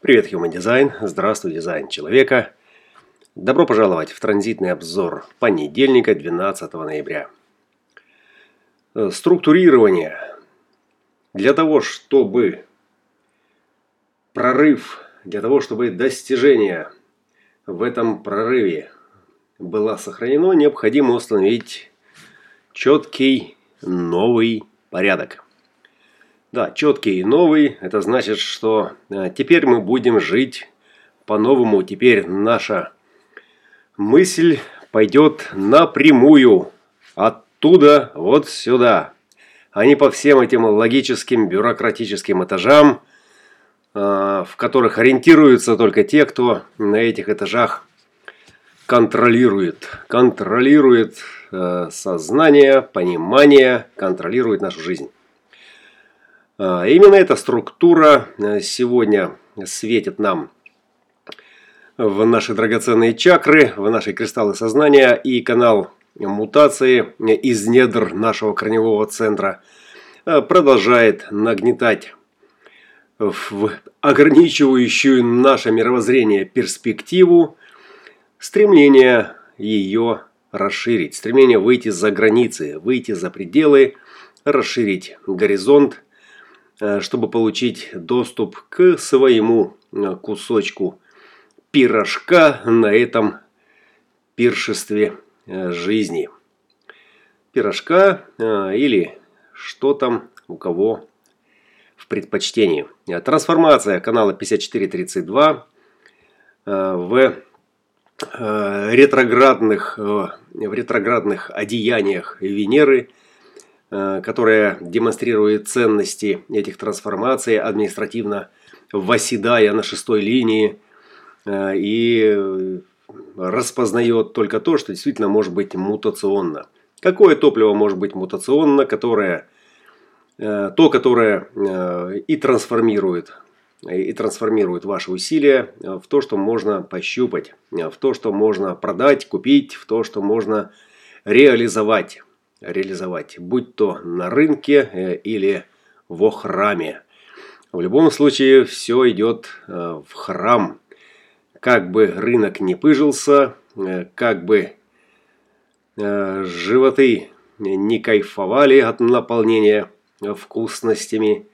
Привет, Human Design. Здравствуй, дизайн человека. Добро пожаловать в транзитный обзор понедельника, 12 ноября. Структурирование. Для того, чтобы прорыв, для того, чтобы достижение в этом прорыве было сохранено, необходимо установить четкий новый порядок. Да, четкий и новый. Это значит, что э, теперь мы будем жить по-новому. Теперь наша мысль пойдет напрямую оттуда вот сюда, а не по всем этим логическим бюрократическим этажам, э, в которых ориентируются только те, кто на этих этажах контролирует. Контролирует э, сознание, понимание, контролирует нашу жизнь. А, именно эта структура э, сегодня светит нам в наши драгоценные чакры, в наши кристаллы сознания и канал мутации из недр нашего корневого центра э, продолжает нагнетать в ограничивающую наше мировоззрение перспективу стремление ее расширить, стремление выйти за границы, выйти за пределы, расширить горизонт чтобы получить доступ к своему э, кусочку пирожка на этом пиршестве э, жизни. Пирожка или что там у кого в предпочтении. Трансформация канала 5432 в ретроградных, в ретроградных одеяниях Венеры – Э, которая демонстрирует ценности этих трансформаций, административно восседая на шестой линии э, и распознает только то, что действительно может быть мутационно. Какое топливо может быть мутационно, которое, э, то, которое и трансформирует, и трансформирует ваши усилия в то, что можно пощупать, в то, что можно продать, купить, в то, что можно реализовать реализовать, будь то на рынке э, или во храме. В любом случае все идет э, в храм. Как бы рынок не пыжился, э, как бы животы не кайфовали от наполнения вкусностями,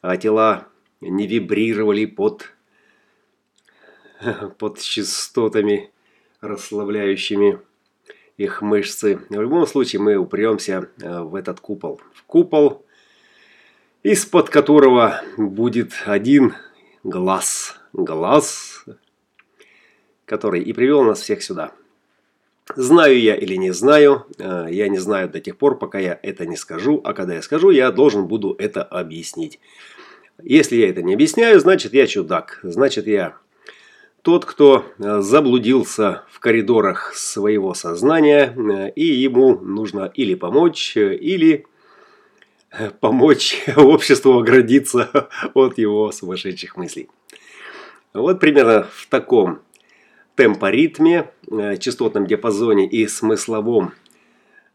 а тела не вибрировали под, под частотами расслабляющими их мышцы. В любом случае мы упремся э, в этот купол. В купол, из-под которого будет один глаз. Глаз, который и привел нас всех сюда. Знаю я или не знаю, э, я не знаю до тех пор, пока я это не скажу, а когда я скажу, я должен буду это объяснить. Если я это не объясняю, значит я чудак, значит я тот, кто э, заблудился в коридорах своего сознания, э, и ему нужно или помочь, э, или помочь обществу оградиться от его сумасшедших мыслей. Вот примерно в таком темпоритме, частотном диапазоне и смысловом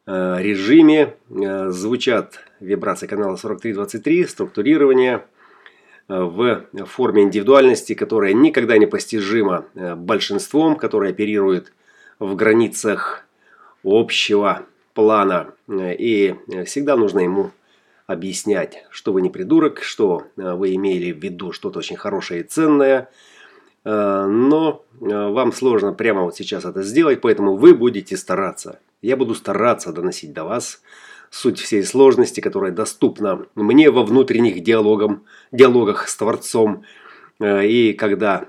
режиме звучат вибрации канала 4323, структурирование – в форме индивидуальности, которая никогда не постижима э, большинством, которая оперирует в границах общего плана. Э, и всегда нужно ему объяснять, что вы не придурок, что э, вы имели в виду что-то очень хорошее и ценное. Но вам сложно прямо вот сейчас это сделать, поэтому вы будете стараться. Я буду стараться доносить до вас суть всей сложности, которая доступна мне во внутренних диалогам, диалогах с Творцом. Э, и когда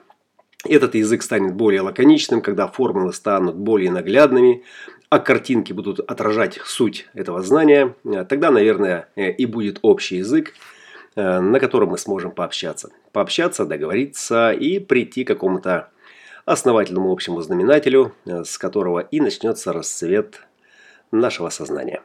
этот язык станет более лаконичным, когда формулы станут более наглядными, а картинки будут отражать суть этого знания, э, тогда, наверное, э, и будет общий язык, на котором мы сможем пообщаться. Пообщаться, договориться и прийти к какому-то основательному общему знаменателю, с которого и начнется расцвет нашего сознания.